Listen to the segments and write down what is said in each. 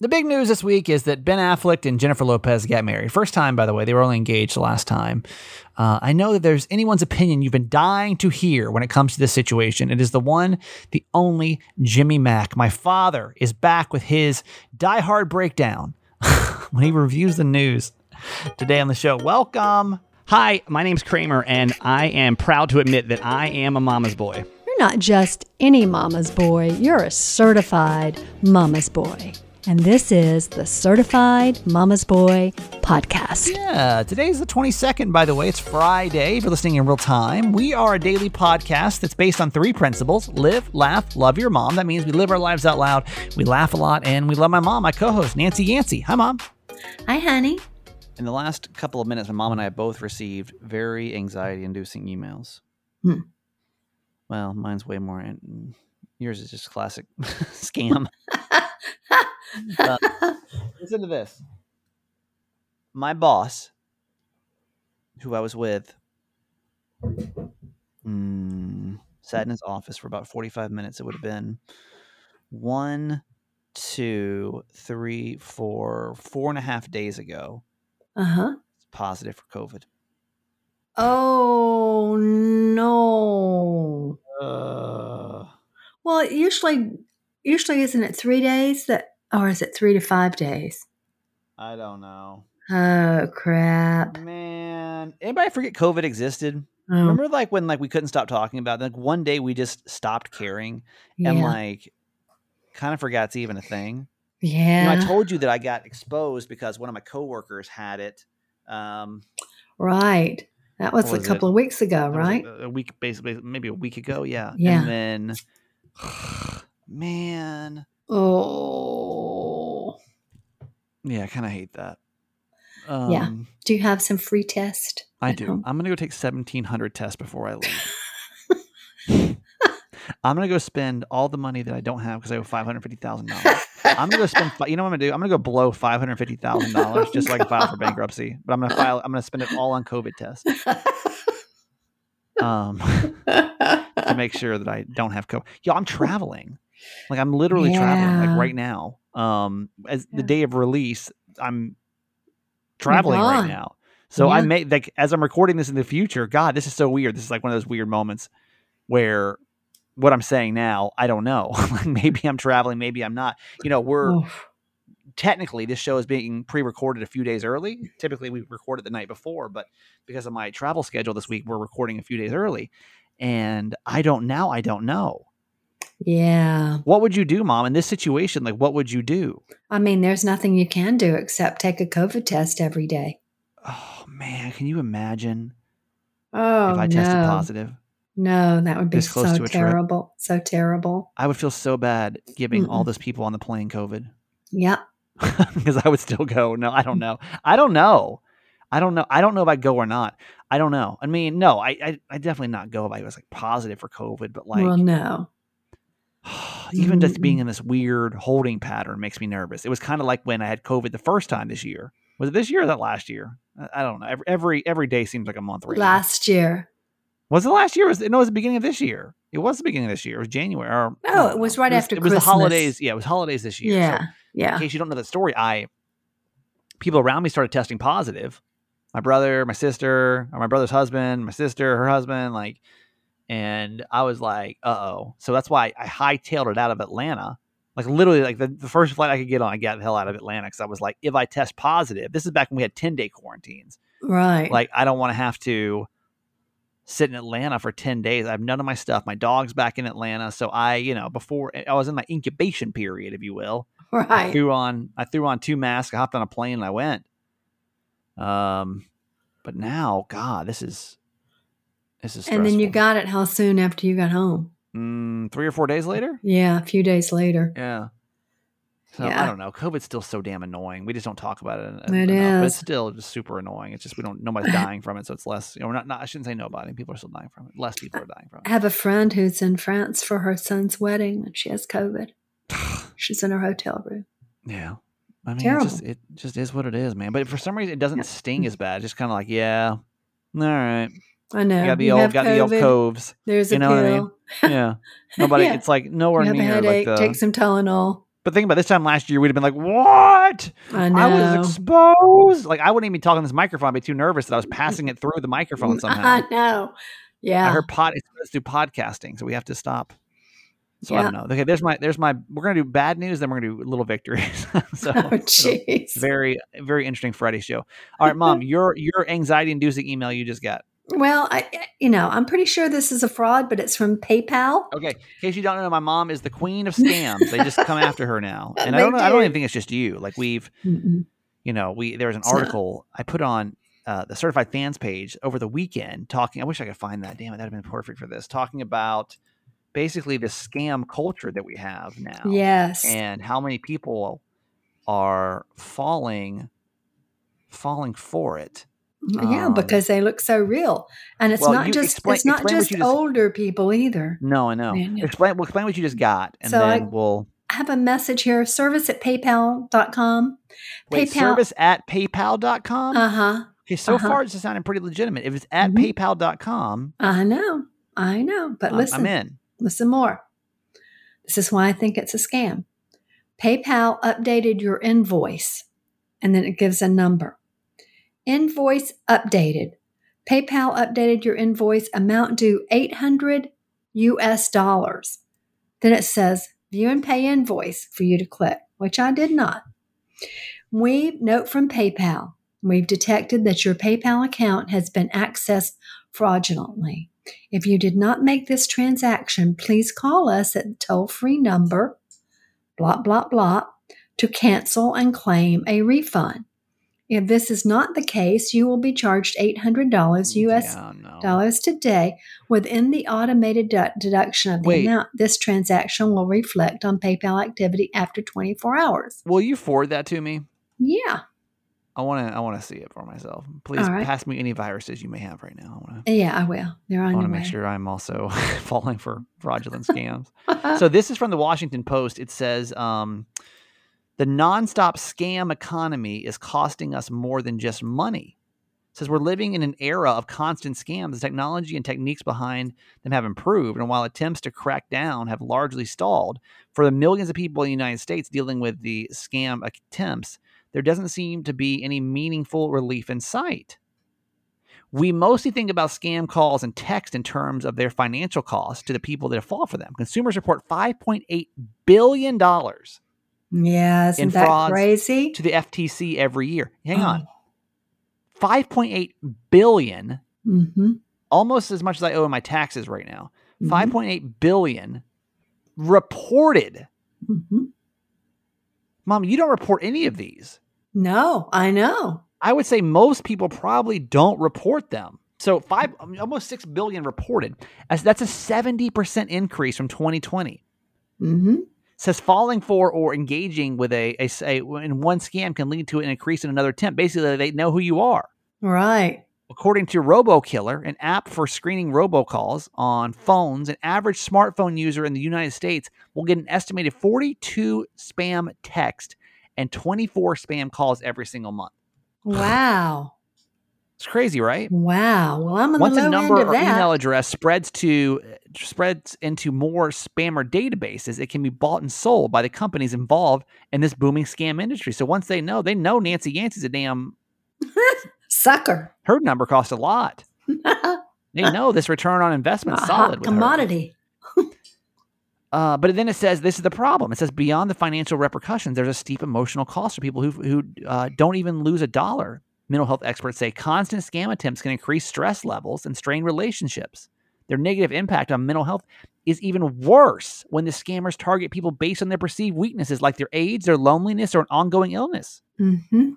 the big news this week is that Ben Affleck and Jennifer Lopez got married. First time, by the way. They were only engaged the last time. Uh, I know that there's anyone's opinion you've been dying to hear when it comes to this situation. It is the one, the only Jimmy Mack. My father is back with his Die Hard breakdown when he reviews the news today on the show. Welcome. Hi, my name's Kramer, and I am proud to admit that I am a mama's boy. You're not just any mama's boy, you're a certified mama's boy. And this is the Certified Mama's Boy podcast. Yeah, today is the 22nd, by the way. It's Friday. If you're listening in real time, we are a daily podcast that's based on three principles live, laugh, love your mom. That means we live our lives out loud, we laugh a lot, and we love my mom, my co host, Nancy Yancey. Hi, mom. Hi, honey. In the last couple of minutes, my mom and I have both received very anxiety inducing emails. Hmm. Well, mine's way more. Yours is just classic scam. Uh, listen to this. My boss, who I was with, mm, sat in his office for about 45 minutes. It would have been one, two, three, four, four and a half days ago. Uh huh. Positive for COVID. Oh, no. Uh, well, it usually, usually, isn't it three days that or is it three to five days? I don't know. Oh crap. Man. Anybody forget COVID existed? Oh. Remember like when like we couldn't stop talking about it? Like one day we just stopped caring yeah. and like kind of forgot it's even a thing. Yeah. You know, I told you that I got exposed because one of my coworkers had it. Um, right. That was, was a couple it? of weeks ago, right? A, a, week, basically, maybe a week ago. Yeah. Yeah. And then, man. Oh. Yeah, I kind of hate that. Um, yeah. Do you have some free test? I do. Home? I'm going to go take 1,700 tests before I leave. I'm going to go spend all the money that I don't have because I owe $550,000. I'm going to spend, you know what I'm going to do? I'm going to go below $550,000 just so I can file for bankruptcy. But I'm going to file, I'm going to spend it all on COVID tests. Um, to make sure that I don't have COVID. Yo, I'm traveling. Like I'm literally yeah. traveling like right now. Um, as yeah. the day of release, I'm traveling right now. So yeah. I may like as I'm recording this in the future. God, this is so weird. This is like one of those weird moments where what I'm saying now, I don't know. maybe I'm traveling, maybe I'm not. You know, we're Oof. technically this show is being pre-recorded a few days early. Typically, we record it the night before, but because of my travel schedule this week, we're recording a few days early. And I don't now. I don't know. Yeah. What would you do, mom, in this situation? Like, what would you do? I mean, there's nothing you can do except take a COVID test every day. Oh, man. Can you imagine oh, if I no. tested positive? No, that would be so terrible. So terrible. I would feel so bad giving Mm-mm. all those people on the plane COVID. Yep. Because I would still go. No, I don't know. I don't know. I don't know. I don't know if I go or not. I don't know. I mean, no, I I, I definitely not go if I was like positive for COVID, but like, well, no, even just being mm. in this weird holding pattern makes me nervous. It was kind of like when I had COVID the first time this year. Was it this year or that last year? I, don't know. Every, every every day seems like a month right Last now. year. Was it last year? Was it, no, it was the beginning of this year. It was the beginning of this year. It was January. Or, no, it was right it was, after it was the holidays. Yeah, it was holidays this year. Yeah, so, yeah. In case you don't know the story, I people around me started testing positive. My brother, my sister, or my brother's husband, my sister, her husband, like and I was like, uh oh. So that's why I hightailed it out of Atlanta. Like literally, like the, the first flight I could get on, I got the hell out of Atlanta because I was like, if I test positive, this is back when we had 10 day quarantines. Right. Like, I don't want to have to sit in Atlanta for 10 days. I have none of my stuff. My dog's back in Atlanta. So I, you know, before I was in my incubation period, if you will. Right. I threw on I threw on two masks, I hopped on a plane and I went. Um but now, God, this is this is and then you got it how soon after you got home? Mm, three or four days later? Yeah, a few days later. Yeah. So Yeah. I don't know. COVID's still so damn annoying. We just don't talk about it. It enough, But it's still just super annoying. It's just we don't nobody's dying from it, so it's less. You know, we're not, not. I shouldn't say nobody. People are still dying from it. Less people are dying from it. I have a friend who's in France for her son's wedding and she has COVID. She's in her hotel room. Yeah. I mean, Terrible. It, just, it just is what it is, man. But for some reason, it doesn't sting as bad. It's just kind of like, yeah, all right. I know. got the You old, got the old COVID, coves. There's You a know what I pill. mean? Yeah. Nobody. Yeah. It's like nowhere You near like headache. the. Take some Tylenol. But think about this time last year, we'd have been like, "What? I know. I was exposed." Like I wouldn't even be talking this microphone. I'd be too nervous that I was passing it through the microphone somehow. I know. Yeah. I heard pod it's supposed to do podcasting, so we have to stop. So I don't know. Okay, there's my there's my. We're gonna do bad news, then we're gonna do little victories. so oh, jeez. very very interesting Friday show. All right, mom, your your anxiety inducing email you just got. Well, I, you know, I'm pretty sure this is a fraud, but it's from PayPal. Okay, in case you don't know, my mom is the queen of scams. they just come after her now, and I don't know. I don't even think it's just you. Like we've, Mm-mm. you know, we there was an It's not. article I put on uh, the certified fans page over the weekend talking. I wish I could find that. Damn it, that'd have been perfect for this. Talking about basically the scam culture that we have now. Yes. and how many people are falling falling for it yeah, um, because they look so real, and it's well, not just explain- it's not just, just- older people either. no i know explain well, explain what you just got and So I- then we'll I have a message here: service at PayPal.com. wait PayPal. service at paypal.com Uh huh. okay so uh-huh. far it's sounding pretty legitimate if it's at Mhm. paypal.com I know. I know. But listen. i'm in Listen more. This is why I think it's a scam. PayPal updated your invoice, and then it gives a number. Invoice updated. PayPal updated your invoice amount due 800 US dollars. Then it says view and pay invoice for you to click, which I did not. We note from PayPal, we've detected that your PayPal account has been accessed fraudulently. If you did not make this transaction, please call us at the toll free number, blah, blah, blah, to cancel and claim a refund. If this is not the case, you will be charged $800 US yeah, no. dollars today within the automated du- deduction of the Wait. amount this transaction will reflect on PayPal activity after 24 hours. will you forward that to me Yeah. i want to i want to see it for myself please right. pass me any viruses you may have right now i want to Yeah, I will. They're on I want to make sure I'm also falling for fraudulent scams. so this is from the Washington Post. It says um, the nonstop scam economy is costing us more than just money. Says we're living in an era of constant scams. The technology and techniques behind them have improved, and while attempts to crack down have largely stalled, for the millions of people in the United States dealing with the scam attempts, there doesn't seem to be any meaningful relief in sight. We mostly think about scam calls and text in terms of their financial cost to the people that fall for them. Consumers report $5.8 billion yeah, isn't In that frauds crazy? the FTC every year. Hang Oh. on. 5.8 billion, Mm-hmm. almost as much as I owe in my taxes right now. Mhm. 5.8 billion reported. hmm Mom, you don't report any of these. No, I know. I would say most people probably don't report them. So five, almost six billion reported. As that's a seventy percent increase from 2020. Mm-hmm. Says falling for or engaging with a, a say in one scam can lead to an increase in another attempt. Basically, they know who you are. Right. According to RoboKiller, an app for screening robocalls on phones, an average smartphone user in the United States will get an estimated 42 spam text and 24 spam calls every single month. Wow. It's crazy, right? Wow. Well, I'm on Once the low a number end of or that. email address spreads to spreads into more spammer databases, it can be bought and sold by the companies involved in this booming scam industry. So once they know, they know Nancy Yancey's a damn Sucker. her number costs a lot. They know this return on investment solid hot with her. commodity. Uh, but then it says this is the problem. It says beyond the financial repercussions, there's a steep emotional cost for people who who uh, don't even lose a dollar. Mental health experts say constant scam attempts can increase stress levels and strain relationships. Their negative impact on mental health is even worse when the scammers target people based on their perceived weaknesses, like their age, their loneliness, or an ongoing illness. Mm-hmm.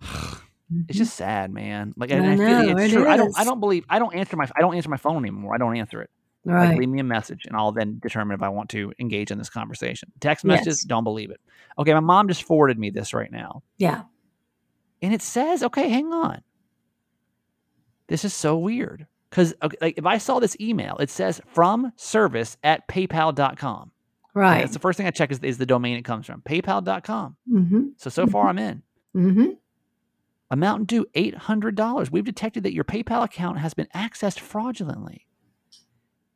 It's just sad, man. Like I I, know, it's it true. I don't. I don't believe. I don't answer my. I don't answer my phone anymore. I don't answer it. Like, right. leave me a message and I'll then determine if I want to engage in this conversation. Text messages, Yes. don't believe it. Okay, my mom just forwarded me this right now. yeah. And it says, okay, hang on. This is so weird. Because okay, like, if I saw this email, it says from service at paypal.com. Right. That's the first thing I check is, is the domain it comes from. PayPal.com. Mm-hmm. So so far I'm in. Mm-hmm. Amount due $800. We've detected that your PayPal account has been accessed fraudulently.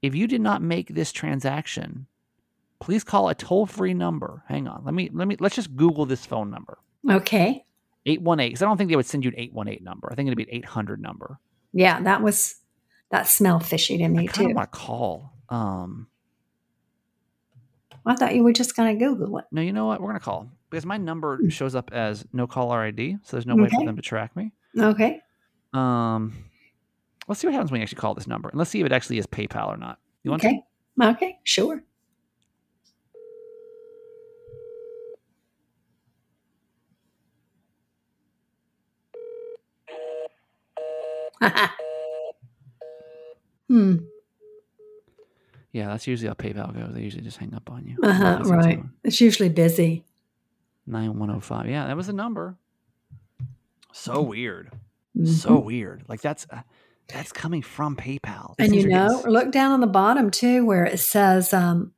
If you did not make this transaction, please call a toll free number. Hang on. Let me let me let's just Google this phone number. Okay. 818 because I don't think they would send you an 818 number. I think it'd be an 800 number. Yeah, that was that smelled fishy to me kind too. I want to call. Um, I thought you were just going to Google it. no, you know what? We're gonna call because my number shows up as no caller ID, so there's no way for them to track me. Okay. Um, let's see what happens when you actually call this number, and let's see if it actually is PayPal or not. You want to? Okay. Okay. Sure. hmm. Yeah, that's usually how PayPal goes. They usually just hang up on you. Uh huh. Right. It's usually busy. Nine one zero five. Yeah, that was the number. So weird. Mhm. So weird. Like that's uh, that's coming from PayPal. These and you know, getting- look down on the bottom too, where it says um,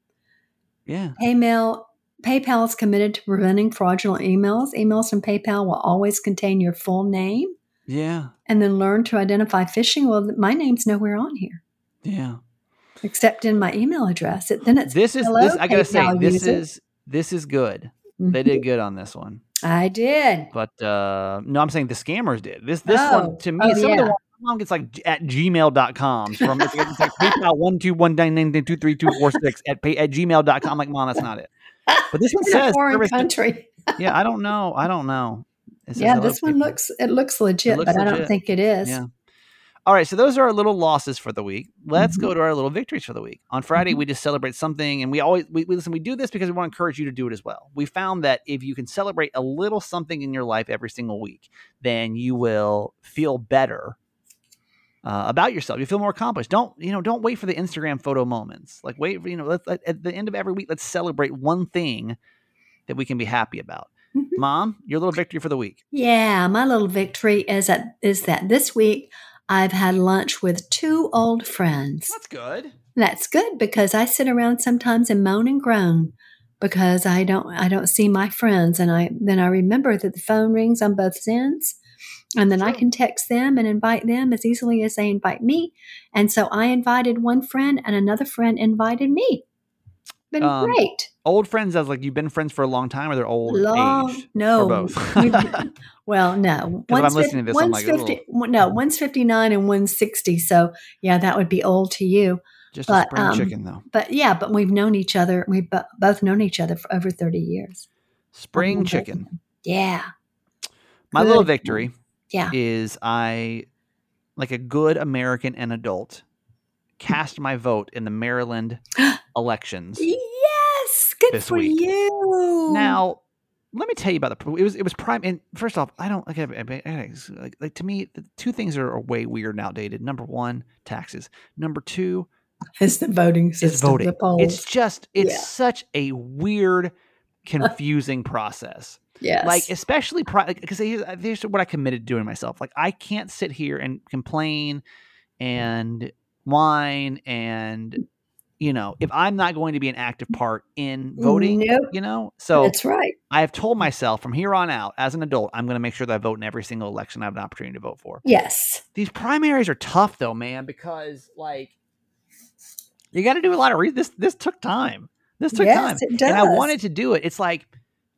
yeah. PayMail. PayPal is committed to preventing fraudulent emails. Emails from PayPal will always contain your full name, Yeah. and then learn to identify phishing. Well, my name's nowhere on here Yeah. except in my email address. It, then it's This is this I gotta say, this is this is good. They Mhm. did good on this one. I did. But uh no, I'm saying the scammers did. This this Oh. one to me, Oh, some of the one my mom gets like at gmail.com from it's like, it's like PayPal one two one nine nine two three two four six at pay at gmail.com. I'm like, mom, that's not it. But this one says foreign country. yeah, I don't know. I don't know. It Yeah, this one PayPal. looks it looks legit, looks but I don't think it is. Yeah. All right, so those are our little losses for the week. Let's Mhm. go to our little victories for the week. On Friday, Mhm. we just celebrate something, and we always we, we listen. We do this because we want to encourage you to do it as well. We found that if you can celebrate a little something in your life every single week, then you will feel better uh, about yourself. You feel more accomplished. Don't you know? Don't wait for the Instagram photo moments. Like wait, you know, let, let- at the end of every week, let's celebrate one thing that we can be happy about. Mhm. Mom, your little victory for the week. Yeah, my little victory is that is that this week I've had lunch with two old friends. That's good. That's good because I sit around sometimes and moan and groan because I don't I don't see my friends and I then I remember that the phone rings on both ends and then I can text them and invite them as easily as they invite me. And so I invited one friend and another friend invited me. Been Um, great. Old friends as like you've been friends for a long time, or they're old Long age? no. both. well, no. if I'm One's listening to this, I'm like, 50 one- no, one's 59 and one's 60. So, yeah, that would be old to you. Just a spring um, chicken though. But yeah, but we've known each other. We've bo- both known each other for over 30 years. Spring chicken. them. Yeah. My little victory Yeah. is I, like a good American and adult, cast my vote in the Maryland elections. Yes. Good for week. you. Now, let me tell you about the. It was it was prime. And first off, I don't like. Like, like to me, the two things are, are way weird and outdated. Number one, taxes. Number two, it's the voting system. voting. It's just it's Yeah. such a weird, confusing process. yes. Like especially because here's, uh, here's what I committed to doing myself. Like I can't sit here and complain and whine and you know if I'm not going to be an active part in voting. Nope. You know, so That's right. I have told myself from here on out, as an adult, I'm going to make sure that I vote in every single election I have an opportunity to vote for. Yes. These primaries are tough, though, man, because like you got to do a lot of re- this. This took time. This took time, yes, it does. and I wanted to do it. It's like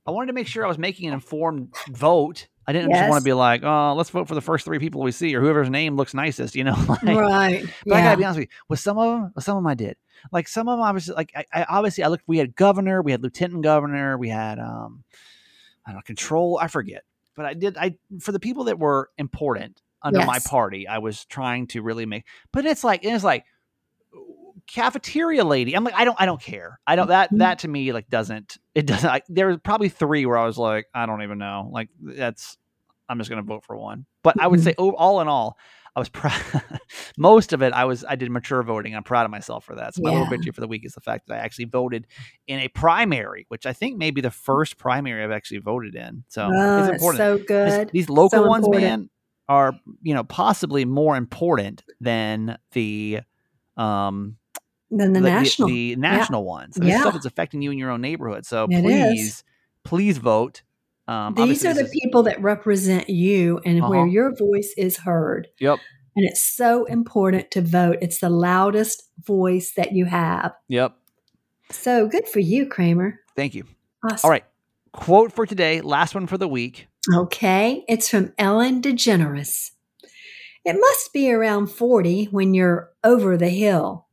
I wanted to make sure I was making an informed vote. I didn't just want to be like, oh, let's vote for the first three people we see or whoever's name looks nicest, you know. like, right. But I gotta be honest with you. With some of them, with some of them, I did. Like some of them, was like, I, I obviously I looked. We had governor, we had lieutenant governor, we had um, I don't know, control. I forget, but I did. I for the people that were important under my party, I was trying to really make. But it's like it's like cafeteria lady. I'm like, I don't, I don't care. I don't that Mhm. that to me like doesn't it doesn't. I, there was probably three where I was like, I don't even know. Like that's I'm just gonna vote for one. But I would Mhm. say oh, all in all, I was proud. most of it, I was I did mature voting. I'm proud of myself for that. So my little Yeah. victory for the week is the fact that I actually voted in a primary, which I think may be the first primary I've actually voted in. So Oh, it's it's important. so good. these local So ones, important. man, are you know possibly more important than the um then the, national. the, national ones. I mean, Yeah. stuff that's affecting you in your own neighborhood. So It is. please, please vote. Um, These are the is- people that represent you and where Uh-huh. your voice is heard. Yep. And it's so important to vote. It's the loudest voice that you have. Yep. So good for you, Kramer. Thank you. Awesome. All right. Quote for today, last one for the week. Okay, it's from Ellen DeGeneres. It must be around 40 when you're over the hill.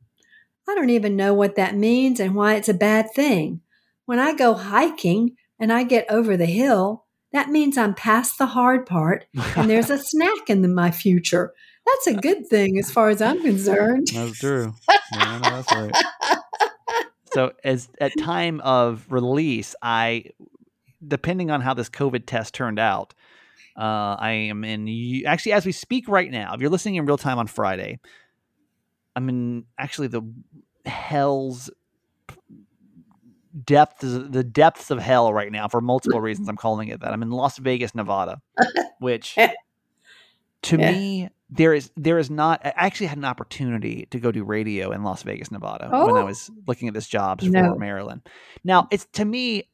I don't even know what that means and why it's a bad thing. When I go hiking and I get over the hill, that means I'm past the hard part and there's a snack in the, my future. That's a good thing as far as I'm concerned. That's true. Yeah, no, that's right. So as at time of release, I depending on how this COVID test turned out, uh, I am in actually as we speak right now. If you're listening in real time on Friday, I'm in actually the hell's depths the depths of hell right now for multiple reasons. I'm calling it that. I'm in Las Vegas, Nevada, which to Yeah. me there is there is not I actually had an opportunity to go do radio in Las Vegas, Nevada when I Oh. was looking at this jobs No. for Maryland. Now, it's to me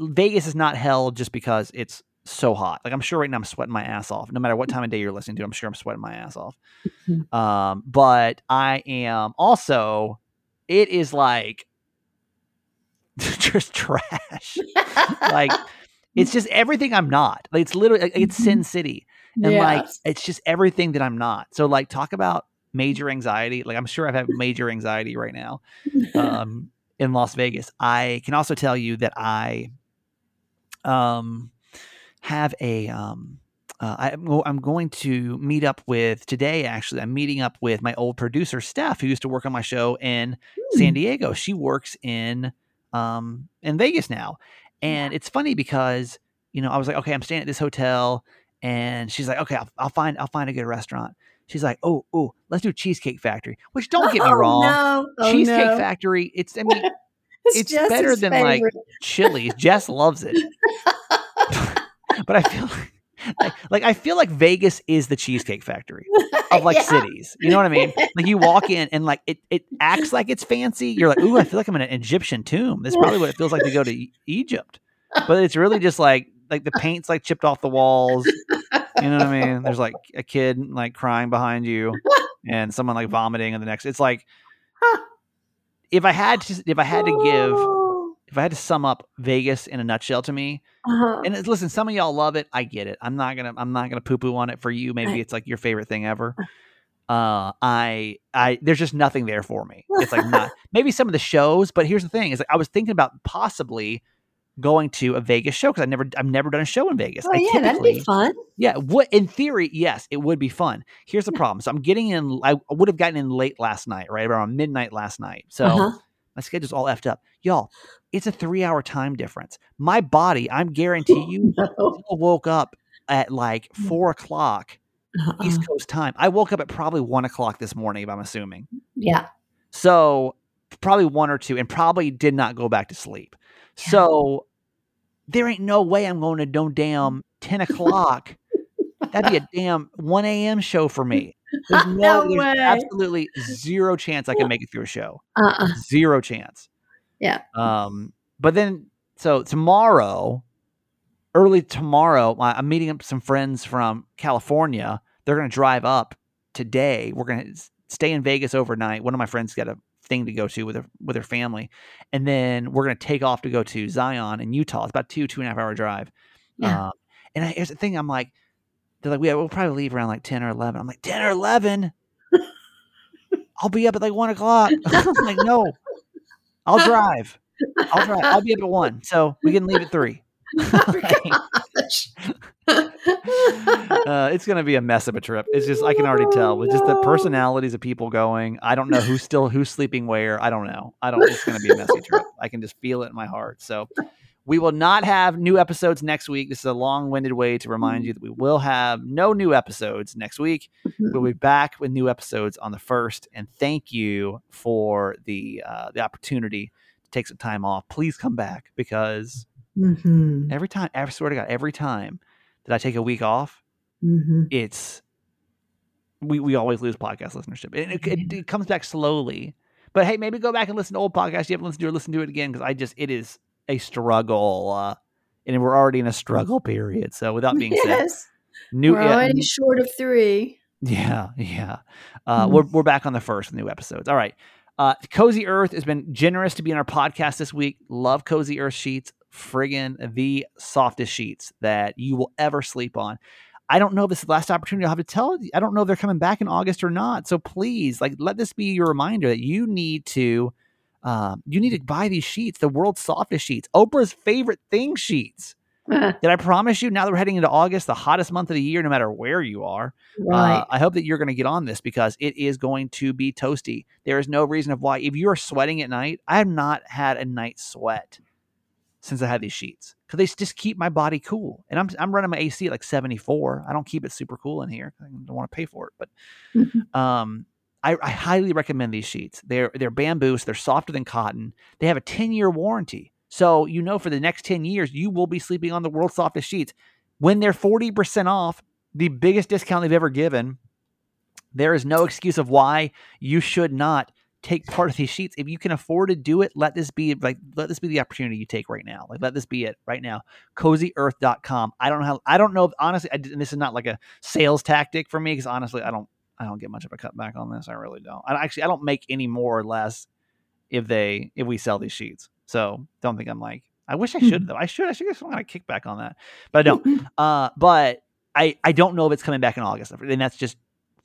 Vegas is not hell just because it's so hot. Like I'm sure right now I'm sweating my ass off. No matter what time of day you're listening to, I'm sure I'm sweating my ass off. Mhm. Um, but I am also it is like just trash. like it's just everything I'm not. Like it's literally like, it's Sin City and like it's just everything that I'm not. So like talk about major anxiety. Like I'm sure I've had major anxiety right now um, in Las Vegas. I can also tell you that I um, have a um, uh, I, am I'm going to meet up with today. Actually, I'm meeting up with my old producer Steph, who used to work on my show in San Diego. She works in um, in Vegas now, and it's funny because you know I was like, okay, I'm staying at this hotel, and she's like, okay, I'll, I'll find I'll find a good restaurant. She's like, oh oh, let's do Cheesecake Factory. Which don't get me Oh, wrong, No. Oh, Cheesecake no. Factory. It's I mean it's Jess's better than, like, favorite. Chili's. Jess loves it. but I feel like, like I feel like Vegas is the cheesecake factory of like Yeah. cities. You know what I mean? Like you walk in and like it, it acts like it's fancy. You're like, ooh, I feel like I'm in an Egyptian tomb. That's probably what it feels like to go to E- Egypt. But it's really just like like the paint's like chipped off the walls. You know what I mean? There's like a kid like crying behind you and someone like vomiting in the next. It's like if I had to if I had to give Oh. If I had to sum up Vegas in a nutshell to me, Uh-huh. and listen, some of y'all love it. I get it. I'm not gonna I'm not gonna poo poo on it for you. Maybe it's like your favorite thing ever. Uh, I I there's just nothing there for me. It's like not maybe some of the shows, but here's the thing: is like I was thinking about possibly going to a Vegas show because I never I've never done a show in Vegas. Oh I yeah, that'd be fun. yeah, what in theory, yes, it would be fun. Here's the problem: so I'm getting in. I would have gotten in late last night, right around midnight last night. So Uh-huh. my schedule's all effed up, y'all. It's a three hour time difference. My body, I'm guarantee you, no. woke up at like mm. four o'clock Uh-uh. East Coast time. I woke up at probably one o'clock this morning, if I'm assuming. Yeah. So probably one or two, and probably did not go back to sleep. Yeah. So there ain't no way I'm going to no mm. damn ten o'clock. That'd be a damn one a.m. show for me. There's no, No there's way. absolutely zero chance I can make it through a show. Uh-uh. Zero chance. Yeah. Um. But then, so tomorrow, early tomorrow, I'm meeting up some friends from California. They're going to drive up today. We're going to stay in Vegas overnight. One of my friends got a thing to go to with her with her family, and then we're going to take off to go to Zion in Utah. It's about two two and a half hour drive. Yeah. Um, and I, here's the thing: I'm like, they're like, yeah, we'll probably leave around like ten or eleven. I'm like, ten or eleven. I'll be up at like one o'clock. I'm like, no, I'll drive. I'll drive. I'll be up at one, so we can leave at three. uh, it's gonna be a mess of a trip. It's just I can already tell with just the personalities of people going. I don't know who's still who's sleeping where. I don't know. I don't. It's gonna be a messy trip. I can just feel it in my heart. So we will not have new episodes next week. This is a long-winded way to remind you that we will have no new episodes next week. We'll be back with new episodes on the first. And thank you for the uh, the opportunity to take some time off. Please come back because hmm every time, I swear to God, every time that I take a week off, hmm it's we we always lose podcast listenership. It, it, it, it comes back slowly, but hey, maybe go back and listen to old podcasts you haven't listened to, or listen to it again because I just it is a struggle, uh, and we're already in a struggle period. So without being said, Yes. new We're yeah, already short of three. yeah, yeah, uh, Mhm. we're we're back on the first new episodes. All right. Uh, Cozy Earth has been generous to be in our podcast this week. Love Cozy Earth sheets. Friggin' the softest sheets that you will ever sleep on. I don't know if this is the last opportunity I'll have to tell you. I don't know if they're coming back in August or not. So please, like, let this be your reminder that you need to, um, you need to buy these sheets, the world's softest sheets, Oprah's favorite thing sheets. Did I promise you? Now that we're heading into August, the hottest month of the year, no matter where you are, right. uh, I hope that you're going to get on this because it is going to be toasty. There is no reason of why. If you are sweating at night, I have not had a night sweat since I had these sheets because they just keep my body cool. And I'm I'm running my AC at like 74. I don't keep it super cool in here. I don't want to pay for it, but um, I, I highly recommend these sheets. They're they're bamboo, so they're softer than cotton. They have a 10 year warranty, so you know for the next 10 years you will be sleeping on the world's softest sheets. When they're 40 percent off, the biggest discount they've ever given, there is no excuse of why you should not take part of these sheets. If you can afford to do it, let this be like let this be the opportunity you take right now. Like let this be it right now. CozyEarth.com. I don't know how I don't know honestly. I, this is not like a sales tactic for me because honestly, I don't I don't get much of a cutback on this. I really don't. I actually I don't make any more or less if they if we sell these sheets. So don't think I'm like I wish I should though. I should I should get some kind of kickback on that, but I don't. Uh, but I I don't know if it's coming back in August, and that's just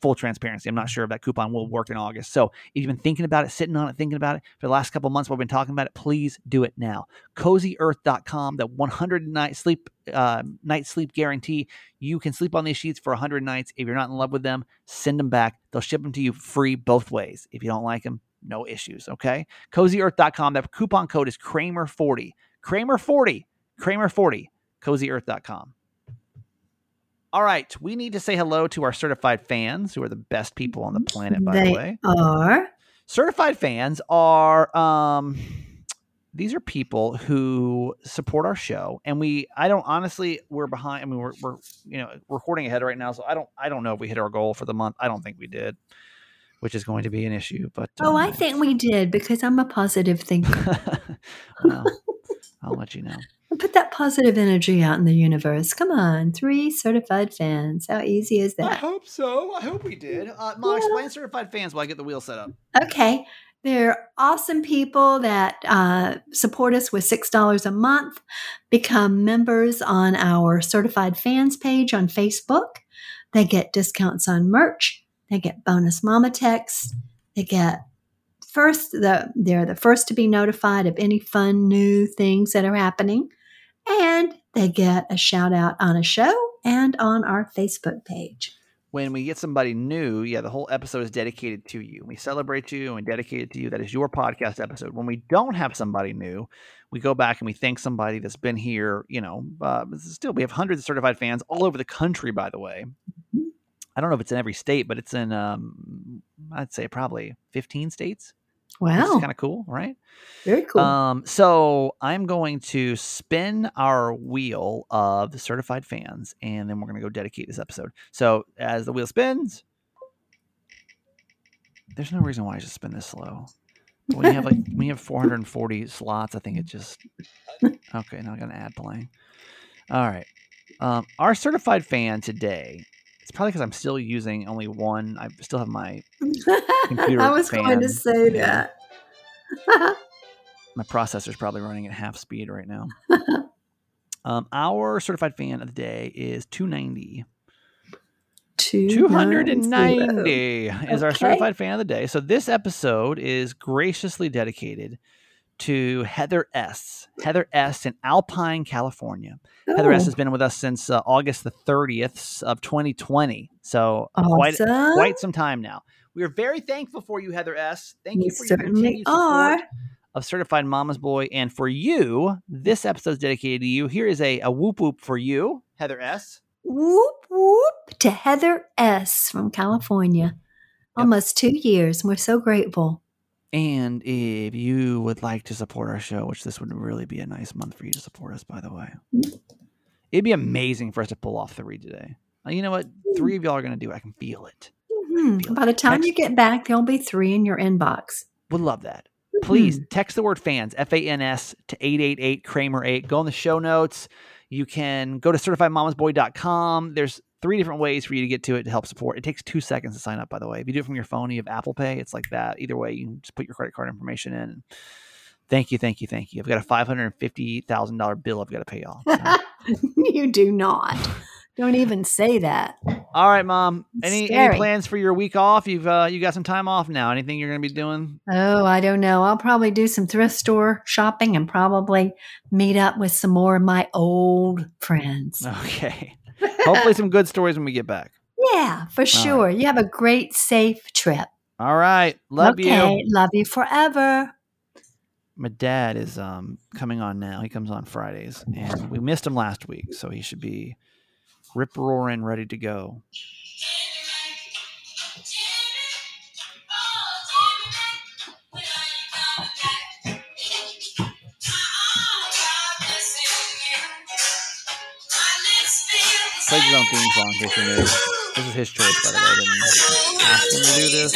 full transparency. I'm not sure if that coupon will work in August. So if you've been thinking about it, sitting on it, thinking about it for the last couple months, we've been talking about it, please do it now. CozyEarth.com, the 100 night sleep uh, night sleep guarantee. You can sleep on these sheets for 100 nights. If you're not in love with them, send them back. They'll ship them to you free both ways. If you don't like them, no issues. Okay. CozyEarth.com. That coupon code is Kramer40. Kramer40. Kramer40. CozyEarth.com. All right, we need to say hello to our certified fans, who are the best people on the planet, by they the way. are. Certified fans are um these are people who support our show and we I don't honestly we're behind I mean we're we're you know recording ahead right now so I don't I don't know if we hit our goal for the month. I don't think we did, which is going to be an issue, but Oh, I um, think we did because I'm a positive thinker. well, I'll let you know. Put that positive energy out in the universe. Come on, three certified fans. How easy is that? I hope so. I hope we did. Uh, Mom, Yeah. explain certified fans while I get the wheel set up. Okay. They're awesome people that uh, support us with $6 a month, become members on our certified fans page on Facebook. They get discounts on merch. They get bonus mama texts. They get first, the, they're the first to be notified of any fun new things that are happening. And they get a shout out on a show and on our Facebook page. when we get somebody new, yeah, the whole episode is dedicated to you. We celebrate you and we dedicate it to you. That is your podcast episode. When we don't have somebody new, we go back and we thank somebody that's been here. You know, uh, still we have hundreds of certified fans all over the country. By the way, Mhm. I don't know if it's in every state, but it's in um, I'd say probably fifteen states. Wow. It's kind of cool, right? very cool. Um, so I'm going to spin our wheel of certified fans, and then we're going to go dedicate this episode. So as the wheel spins, there's no reason why I should spin this slow. But when you have like when you have 440 slots, I think it just okay. Now I'm gonna add playing. All right, um, our certified fan today. It's probably because I'm still using only one. I still have my computer I was going to say Yeah. that. my processor's probably running at half speed right now. um, our certified fan of the day is 290. 290 is our certified fan of the day. So this episode is graciously dedicated to Heather S. Heather S. in Alpine, California. Heather S. Oh, has been with us since uh, August the 30th of 2020. So quite awesome. quite some time now. We are very thankful for you, Heather S. Thank you You for your certainly continued support are. of Certified Mama's Boy. And for you, this episode is dedicated to you. Here is a, a whoop whoop for you, Heather S. Whoop whoop to Heather S. from California. Almost two years. We're so grateful. And if you would like to support our show, which this would really be a nice month for you to support us, by the way, it'd be amazing for us to pull off three today. You know what? Three of y'all are going to do it. I can feel it. Mhm. Feel it. By the time you get back, there'll be three in your inbox. Would love that. Please Mhm. text the word fans, F A N S, to 888 Kramer 8. Go in the show notes. You can go to certifiedmamasboy.com. There's three different ways for you to get to it to help support. It takes two seconds to sign up, by the way. If you do it from your phone, you have Apple Pay. It's like that. Either way, you can just put your credit card information in. Thank you, thank you, thank you. I've got a five hundred fifty thousand dollar bill I've got to pay off. So. you do not. Don't even say that. All right, mom. Any, Scary. any plans for your week off? You've uh, you got some time off now. Anything you're going to be doing? Oh, I don't know. I'll probably do some thrift store shopping and probably meet up with some more of my old friends. Okay. Hopefully, some good stories when we get back. Yeah, for sure. You have a great, safe trip. All right. Love okay. you. Love you forever. My dad is um coming on now. He comes on Fridays, and we missed him last week, so he should be rip roaring, ready to go. Plays his own theme song, in case you knew. This is his choice, by the way. I didn't ask him to do this.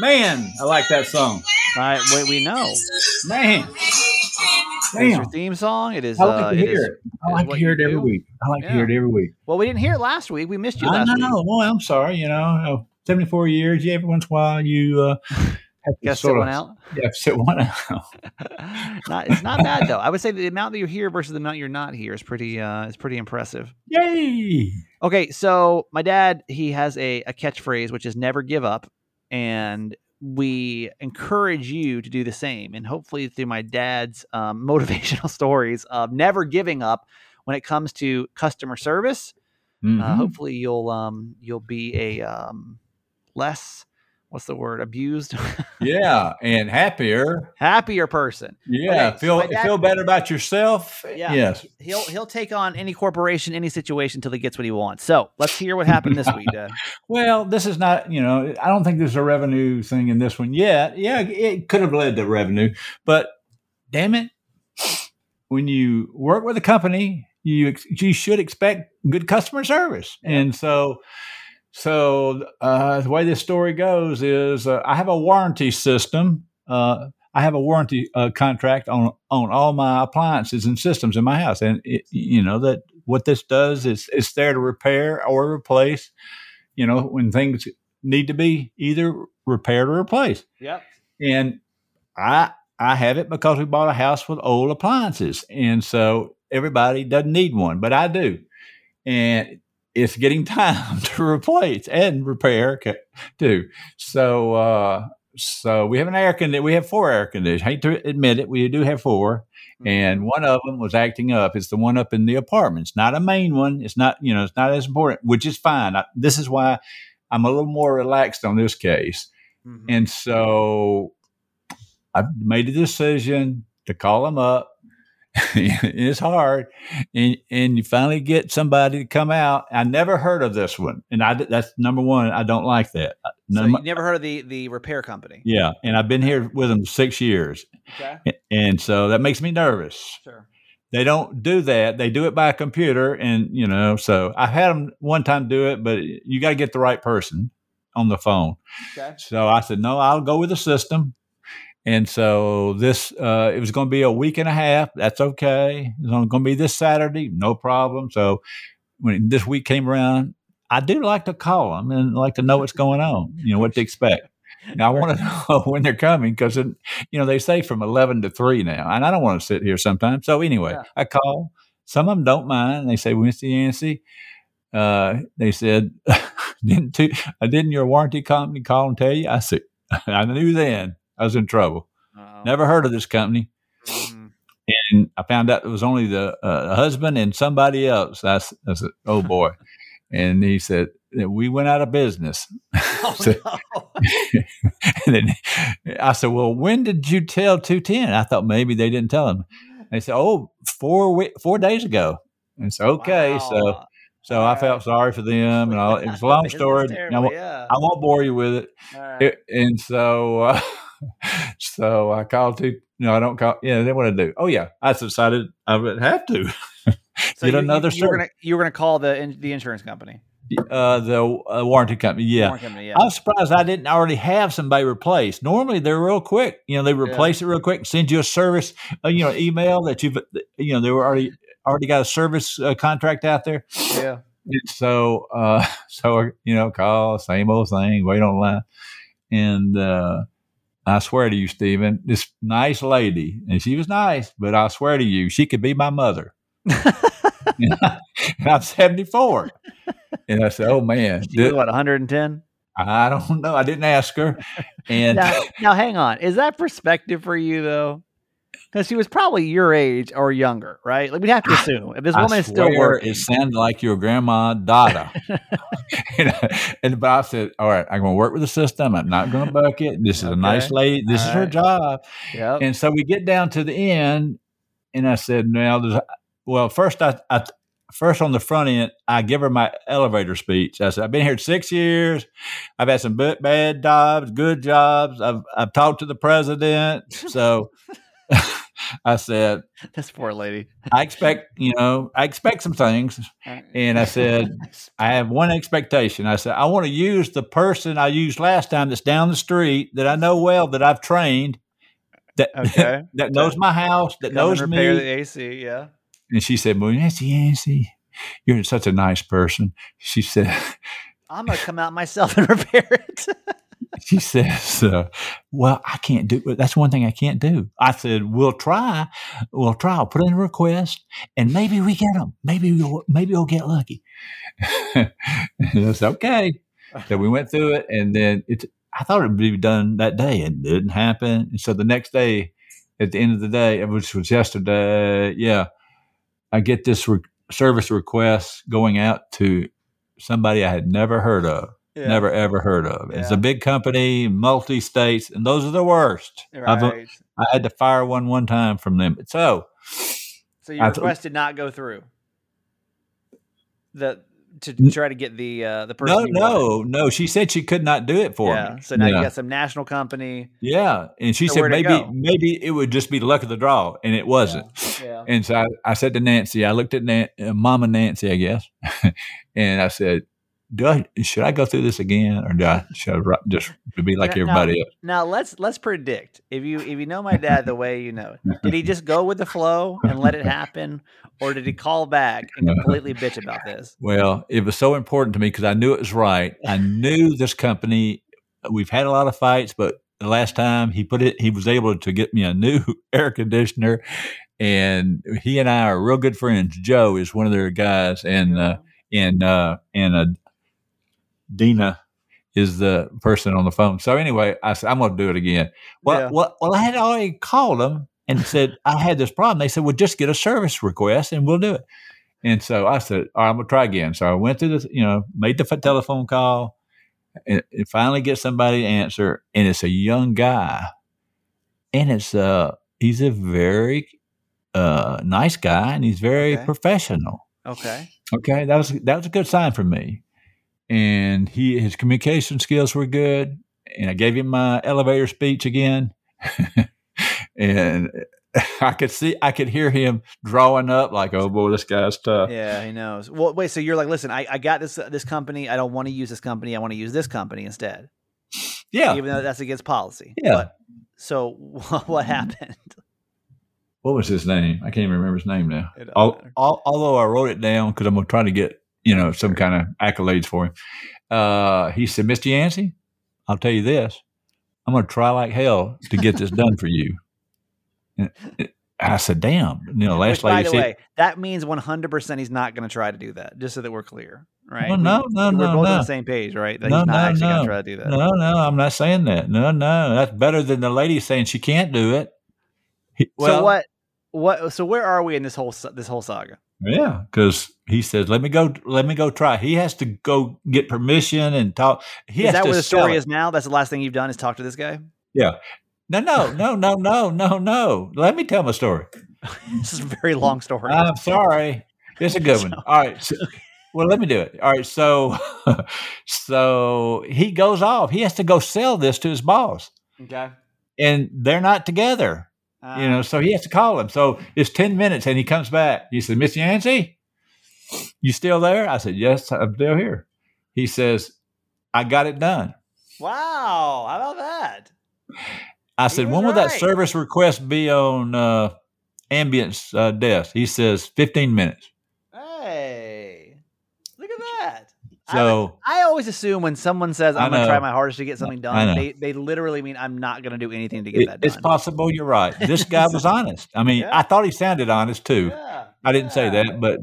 Man, I like that song. I, we, we know. Man, It's your theme song. It is. I like uh, to hear is it. I like to hear it every do. week. I like to hear it every week. Well, we didn't hear it last week. We missed you I last week. No, Well, I'm sorry. You know, 74 years. Yeah, every once in a while you uh, have sit one out. yeah, sit one out. not, it's not bad though. I would say the amount that you're here versus the amount you're not here is pretty uh, is pretty impressive. Yay! Okay, so my dad he has a, a catchphrase which is never give up, and we encourage you to do the same. And hopefully through my dad's um, motivational stories of never giving up when it comes to customer service, uh, Mhm. hopefully you'll um, you'll be a um, less what's the word abused yeah, and happier. happier person. Yeah, Okay, feel my dad- feel better about yourself. Yeah. Yes. He'll he'll take on any corporation, any situation until he gets what he wants. So let's hear what happened this week, Dad. Well, this is not, you know, I don't think there's a revenue thing in this one yet. Yeah, it could have led to revenue, but damn it, when you work with a company, you ex- you should expect good customer service, and so. So uh, the way this story goes is, uh, I have a warranty system. Uh, I have a warranty uh, contract on on all my appliances and systems in my house, and it, you know that what this does is it's there to repair or replace you know, when things need to be either repaired or replaced. Yep. And I I have it because we bought a house with old appliances. And so everybody doesn't need one, but I do. And it's getting time to replace and repair too. So uh so we have an air conditioner. We have four air conditioners. Hate to admit it, we do have four, and one of them was acting up. It's the one up in the apartments, not a main one. It's not, you know, it's not as important, which is fine. I, this is why I'm a little more relaxed on this case. Mhm. And so I've made a decision to call them up. it's hard, and and you finally get somebody to come out. I never heard of this one, and I that's number one. I don't like that. Uh, so you never heard of the the repair company? yeah, and I've been here with them six years, Okay. and so that makes me nervous. Sure. They don't do that. They do it by computer, and you know. So I had them one time do it, but you got to get the right person on the phone. Okay. So I said, no, I'll go with the system. And so this, uh, it was going to be a week and a half. That's okay. It's going to be this Saturday, no problem. So when this week came around, I do like to call them and like to know what's going on, you know, what to expect. Now I want to know when they're coming because, you know, they say from 11 to 3 now, and I don't want to sit here sometimes. So anyway, Yeah. I call. Some of them don't mind. They say, Winston Yancey, uh, they said, didn't, uh, didn't your warranty company call and tell you? I said, I knew then I was in trouble. Uh-oh. Never heard of this company. Mhm. And I found out it was only the uh, husband and somebody else. I, I said, oh boy. And he said, we went out of business. Oh, So- and then I said, well, when did you tell 210? I thought maybe they didn't tell him. They said, oh, four, we- four days ago. And so, okay. So, Wow. so I felt sorry for them and all. It was a long story. terrible, I won't- yeah. I won't bore you with it. All right. It- and so uh, so I called to no, I don't call. Yeah, they want to do? Oh yeah, I decided I would have to So get you, another you, you were gonna you were gonna call the in, the insurance company. Uh, the uh, warranty company. Yeah. Company, yeah. I'm surprised I didn't already have somebody replaced. Normally they're real quick. You know, they replace it real quick and send you a service, uh, you know, email that you've, you know, they were already already got a service uh, contract out there. yeah. And so, uh, so you know, call same old thing, wait on line, and uh, I swear to you, Stephen, this nice lady, and she was nice, but I swear to you, she could be my mother. And I'm 74, and I said, "Oh man, She was what 110. I don't know. I didn't ask her." And Now, now, hang on. Is that perspective for you though? Because she was probably your age or younger, right? Like we'd have to assume if this I woman is still working. It sounded like your grandma Dada. and, and but I said, "All right, I'm going to work with the system. I'm not going to buck it. This is a nice lady. This All is her job." Yep. And so we get down to the end, and I said, "Now, there's, well, first I, I first on the front end, I give her my elevator speech. I said, I've been here six years. I've had some b- bad jobs, good jobs. I've I've talked to the president. So I said, this poor lady. I expect, you know, I expect some things. And I said, I have one expectation. I said, I want to use the person I used last time that's down the street that I know well, that I've trained, that Okay. that knows my house, that Come knows and repair me. the AC. Yeah. And she said, Well, Nancy, Nancy, you're such a nice person. She said, I'm gonna come out myself and repair it. She says, uh, Well, I can't do it. That's one thing I can't do. I said, We'll try. We'll try. I'll put in a request and maybe we get them. Maybe we'll, maybe we'll get lucky. and I said, Okay. So we went through it and then it, I thought it would be done that day and it didn't happen. And so the next day, at the end of the day, which was yesterday, yeah, I get this re- service request going out to somebody I had never heard of, Yeah. never ever heard of. It's a big company, multi states, and those are the worst. I've, I had to fire one one time from them. So So your request did not go through. The to try to get the uh, the person. no, no, no. She said she could not do it for Yeah. me. So now yeah. you got some national company. yeah, and she So said where'd it maybe maybe it would just be the luck of the draw, and it wasn't. Yeah. And so I, I said to Nancy, I looked at Nan- uh, Mama Nancy, I guess, and I said, "Do I should I go through this again, or do I should I just be like Now- everybody else?" Now let's let's predict. If you if you know my dad the way you know, did he just go with the flow and let it happen, or did he call back and completely bitch about this? Well, it was so important to me because I knew it was right. I knew this company. We've had a lot of fights, but the last time he put it, he was able to get me a new air conditioner, and he and I are real good friends. Joe is one of their guys, and uh, and uh, and uh, Dina is the person on the phone. So anyway, I said I'm going to do it again. Well, Yeah. well, well, I had already called them and said I had this problem. They said, "Well, just get a service request and we'll do it." And so I said, All right, I'm going to try again. So I went through this, you know, made the telephone call and, and finally get somebody to answer. And it's a young guy. And it's, uh, he's a very, uh, nice guy and he's very Okay. professional. Okay. Okay. That was, that was a good sign for me. And he, his communication skills were good. And I gave him my elevator speech again. and I could see, I could hear him drawing up like, oh boy, this guy's tough. Yeah, he knows. Well, wait. So you're like, listen, I, I got this this company. I don't want to use this company. I want to use this company instead, Yeah. even though that's against policy. Yeah. But, so what happened? what was his name? I can't even remember his name now. It doesn't Al- matter. al- although I wrote it down because I'm gonna try to get you know some kind of accolades for him. Uh, he said, "Mr. Yancey, I'll tell you this: I'm gonna try like hell to get this done for you." And I said, "Damn!" You know, last Which, by the said, way, that means 100 percent he's not going to try to do that. Just so that we're clear, right? Well, We- no, no, we're no, both on the same page, right? That No, he's not no, actually going no. to try to do that. "No, no, I'm not saying that. No, no, that's better than the lady saying she can't do it." He- so what? What? So where are we in this whole this whole saga? Yeah, because he says, "Let me go. Let me go try." He has to go get permission and talk. He is that where the story it. is now? That's the last thing you've done is talk to this guy. Yeah. No, no, no, no, no, no, no. Let me tell my story. This is a very long story. I'm sorry. It's a good one. All right. So, well, let me do it. All right. So, so he goes off. He has to go sell this to his boss, okay. and they're not together. You know, so he has to call him. So it's 10 minutes and he comes back. He said, Miss Yancey, you still there? I said, Yes, I'm still here. He says, "I got it done." Wow, how about that? I said, "When will that service request be on uh, ambience uh, desk?" He says, "15 minutes." Hey, look at that. I, So I always assume when someone says I'm going to try my hardest to get something done, they, they literally mean I'm not going to do anything to get it- that done. it's possible you're right. This guy was honest. I mean, Yeah. I thought he sounded honest too. Yeah, I didn't say that, but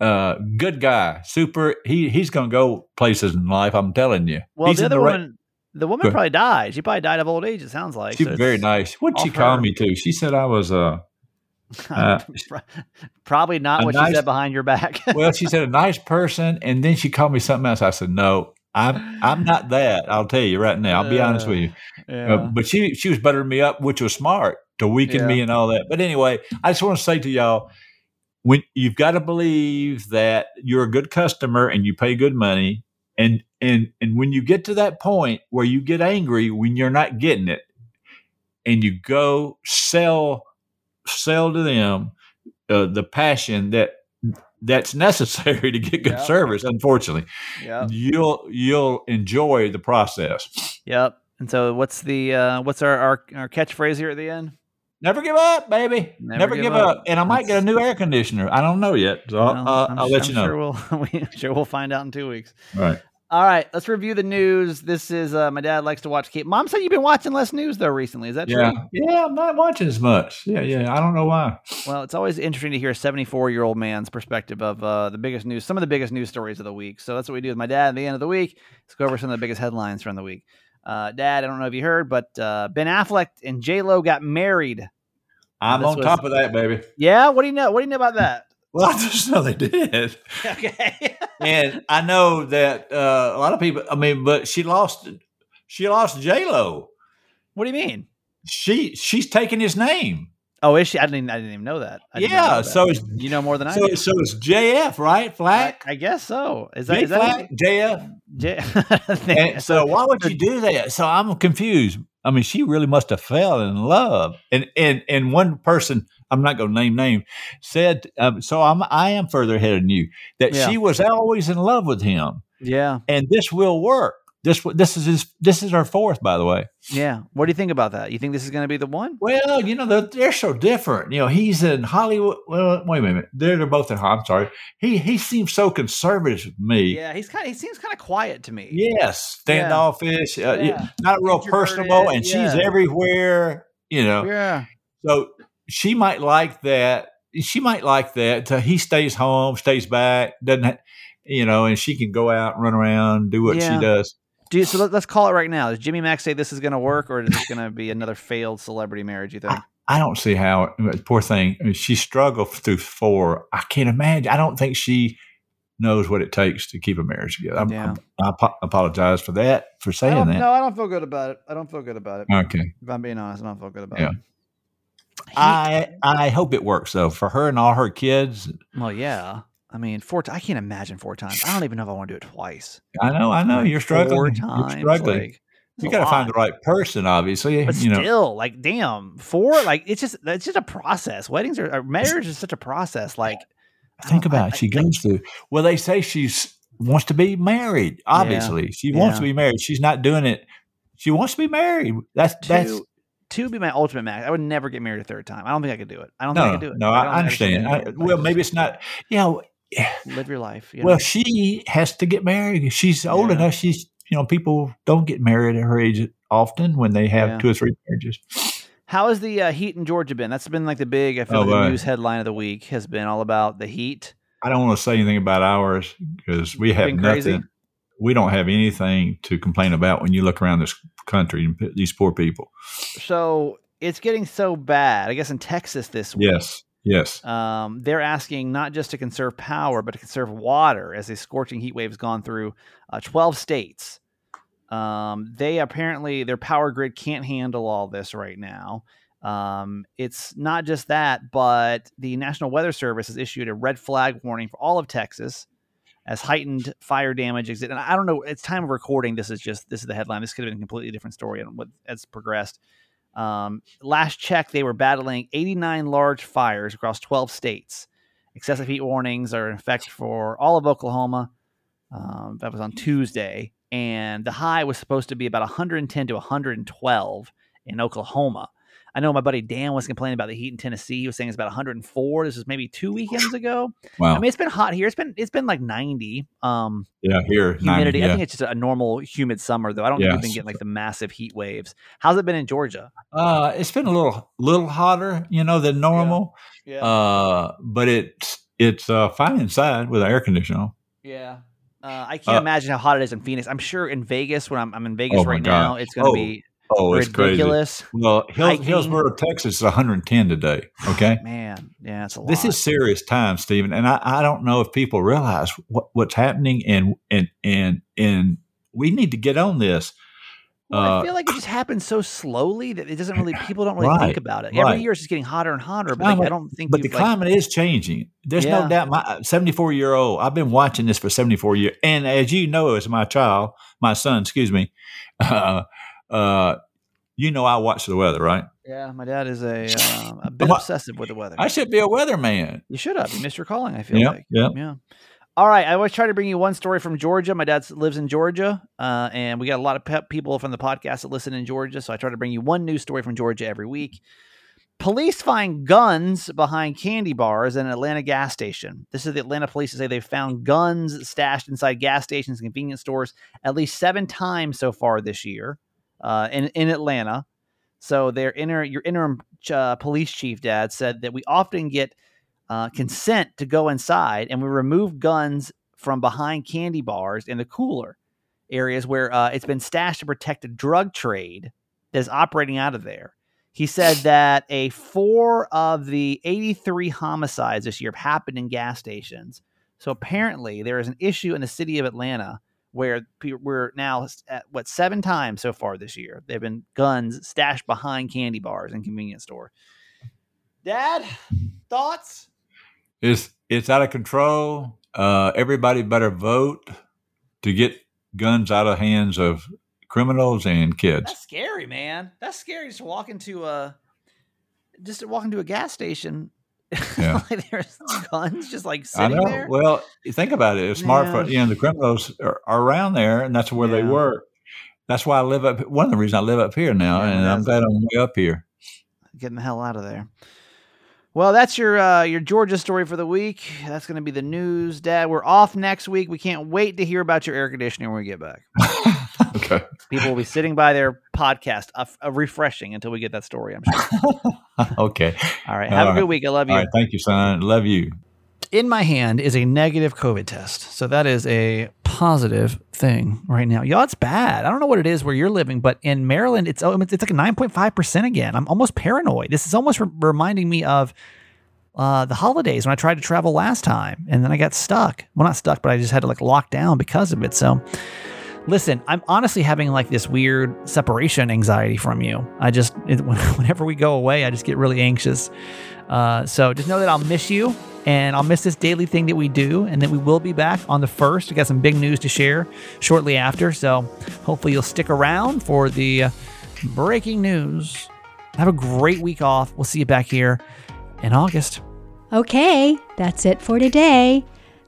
uh, good guy, super. He he's going to go places in life. I'm telling you. Well, he's the other woman, the woman probably died. She probably died of old age. It sounds like She's so very nice. What'd she call her. me to? She said I was uh Uh, probably not what she said behind your back. well, she said a nice person, and then she called me something else. I said no, I'm I'm not that. I'll tell you right now. I'll be honest with you. yeah. Uh, but she she was buttering me up, which was smart to weaken Yeah. me and all that. But anyway, I just want to say to y'all, when you've got to believe that you're a good customer and you pay good money, and and and when you get to that point where you get angry when you're not getting it, and you go sell sell to them uh, the passion that that's necessary to get good Yep. service. Unfortunately, Yep. you'll you'll enjoy the process. Yep. And so, what's the uh, what's our, our our catchphrase here at the end? Never give up, baby. Never Never, give give, up. up. And I might get a new air conditioner. I don't know yet. So I'll, I'll, let I'm you know. Sure we'll, we, sure we'll find out in two weeks. All right. All right, let's review the news. This is uh, my dad likes to watch. Kate. Mom said you've been watching less news though recently. Is that Yeah. true? Yeah, I'm not watching as much. Yeah, yeah. I don't know why. Well, it's always interesting to hear a 74 year old man's perspective of uh, the biggest news, some of the biggest news stories of the week. So that's what we do with my dad at the end of the week. Let's go over some of the biggest headlines from the week. Uh, dad, I don't know if you heard, but uh, Ben Affleck and J Lo got married. I'm on was- top of that, baby. Yeah, what do you know? What do you know about that? Well, I just know they did. okay. and I know that uh, a lot of people, I mean, but she lost, she lost J Lo. what do you mean? She, she's taking his name. Oh, is she? I didn't. I didn't even know that. I know Yeah. that. So you know more than I so, do. so it's JF, right? I, Flack? I guess so. Is that J is that JF? J- so why would you do that? So I'm confused. I mean, she really must have fell in love. And and and one person, I'm not going to name name, said. Um, so I'm I am further ahead than you. That Yeah. she was always in love with him, yeah, and this will work. This this is his, this is our fourth, by the way. yeah. What do you think about that? You think this is going to be the one? Well, you know they're, they're so different. You know, he's in Hollywood. Well, wait a minute. They're they're both in. I'm sorry. He he seems so conservative to me. Yeah, he's kind of. He seems kind of quiet to me. Yes, standoffish. Uh, Yeah. Not real personable, and she's everywhere. You know, Yeah. so she might like that. She might like that. He stays home, stays back, doesn't, ha- you know, and she can go out and run around, do what Yeah. she does. Do you, so let, us call it right now. Does Jimmy Mack say this is going to work, or is this going to be another failed celebrity marriage? You think? I don't see how. Poor thing. I mean, she struggled through four. I can't imagine. I don't think she knows what it takes to keep a marriage together. I'm- Yeah. I'm- I, apologize for that for saying that. no, I don't feel good about it. I don't feel good about it. Okay. If I'm being honest, I don't feel good about Yeah. it. I I hope it works though for her and all her kids. well, yeah. I mean, four. T- I can't imagine four times. I don't even know if I want to do it twice. I know, I know. Like, You're struggling. Four You're times. struggling. like, you got to find the right person, obviously. But you know, still, like, damn, four. Like, it's just it's just a process. Weddings are, uh, are marriage is such a process. Like, think don't- I- about it. I- She goes through. Well, they say she's wants to be married. Obviously, she wants to be married. She's not doing it. She wants to be married. That's that's two, two would be my ultimate max. I would never get married a third time. I don't think I could do it. I don't no, think I could do it. no. I, I understand. I, well, maybe it's not. You know, live your life. you well, know? she has to get married. She's old Yeah. enough. She's you know, people don't get married at her age often when they have Yeah. two or three marriages. How has the uh, heat in Georgia been? That's been like the big, I feel Oh, like the right. news headline of the week has been all about the heat. I don't want to say anything about ours because we have Been crazy? nothing. We don't have anything to complain about when you look around this country and these poor people. So it's getting so bad. I guess in Texas this week. Yes, yes. Um, they're asking not just to conserve power, but to conserve water as a scorching heat wave has gone through uh, 12 states. Um, they apparently, their power grid can't handle all this right now. Um, it's not just that, but the National Weather Service has issued a red flag warning for all of Texas as heightened fire damage exists. And I don't know, it's time of recording. This is just, this is the headline. This could have been a completely different story and what has progressed. Um, last check, they were battling 89 large fires across 12 states. Excessive heat warnings are in effect for all of Oklahoma. Um, that was on Tuesday, and the high was supposed to be about 110 to 112 in Oklahoma. I know my buddy Dan was complaining about the heat in Tennessee. He was saying it's about 104. This is maybe two weekends ago. Wow. I mean, it's been hot here. It's been it's been like 90. Um, yeah, here humidity. 90, I think it's just a normal humid summer, though. I don't think we've been getting like the massive heat waves. How's it been in Georgia? Uh, it's been a little little hotter, you know, than normal. Yeah, Uh, but it's it's uh, fine inside with the air conditioner. on. yeah. Uh, I can't uh, imagine how hot it is in Phoenix. I'm sure in Vegas, when I'm, I'm in Vegas Oh right now, it's going to Oh, be Oh, it's crazy. ridiculous. Well, Hill, Hiking. Hillsboro, Texas is 110 today. Okay. Man, yeah, it's a lot. This is serious time, Stephen, and I, I don't know if people realize what, what's happening, and and and and we need to get on this. Well, I uh, feel like it just happens so slowly that it doesn't really. People don't really Right, think about it. Every right. year it's just getting hotter and hotter. But like, I don't think. But the we've, like- climate is changing. There's Yeah. no doubt. My 74 year old, I've been watching this for 74 years, and as you know, as my child, my son, excuse me, uh, uh, you know, I watch the weather, right? yeah, my dad is a uh, a bit Well, obsessive with the weather. I should be a weatherman. you should have. You missed your calling. I feel Yeah, like. yeah. Yeah. All right. I always try to bring you one story from Georgia. My dad lives in Georgia, uh, and we got a lot of pep people from the podcast that listen in Georgia. So I try to bring you one news story from Georgia every week. Police find guns behind candy bars in an Atlanta gas station. This is the Atlanta police to say they found guns stashed inside gas stations and convenience stores at least seven times so far this year uh, in in Atlanta. So their inter, your interim uh, police chief, Dad, said that we often get uh, consent to go inside, and we remove guns from behind candy bars in the cooler areas where uh, it's been stashed to protect a drug trade that is operating out of there. He said that a four of the 83 homicides this year have happened in gas stations. So apparently, there is an issue in the city of Atlanta where we're now at what seven times so far this year. They've been guns stashed behind candy bars and convenience store. Dad, thoughts? It's it's out of control. Uh, everybody better vote to get guns out of hands of criminals and kids. That's scary, man. That's scary just walking to walk into a just walking to walk into a gas station. Yeah. like there's guns just like sitting I know. there. Well, you think about it. It's smart for Yeah. you know the criminals are, are around there, and that's where they Yeah. work. That's why I live up. One of the reasons I live up here now, Yeah, and I'm glad I'm way up here. Getting the hell out of there. Well, that's your uh, your Georgia story for the week. That's going to be the news, Dad. We're off next week. We can't wait to hear about your air conditioning when we get back. okay. People will be sitting by their podcast, uh, uh, refreshing until we get that story. I'm sure. okay. All right. Have All a good right. week. I love you. All right. Thank you, son. Love you. in my hand is a negative COVID test. So that is a positive thing right now. Y'all, it's bad. I don't know what it is where you're living, but in Maryland, it's oh, it's like a 9.5% again. I'm almost paranoid. This is almost re- reminding me of uh, the holidays when I tried to travel last time and then I got stuck. Well, not stuck, but I just had to like lock down because of it. So listen, I'm honestly having like this weird separation anxiety from you. I just, it, whenever we go away, I just get really anxious. Uh, so just know that I'll miss you and I'll miss this daily thing that we do. And then we will be back on the first. We got some big news to share shortly after. So hopefully you'll stick around for the uh, breaking news. Have a great week off. We'll see you back here in August. Okay, that's it for today.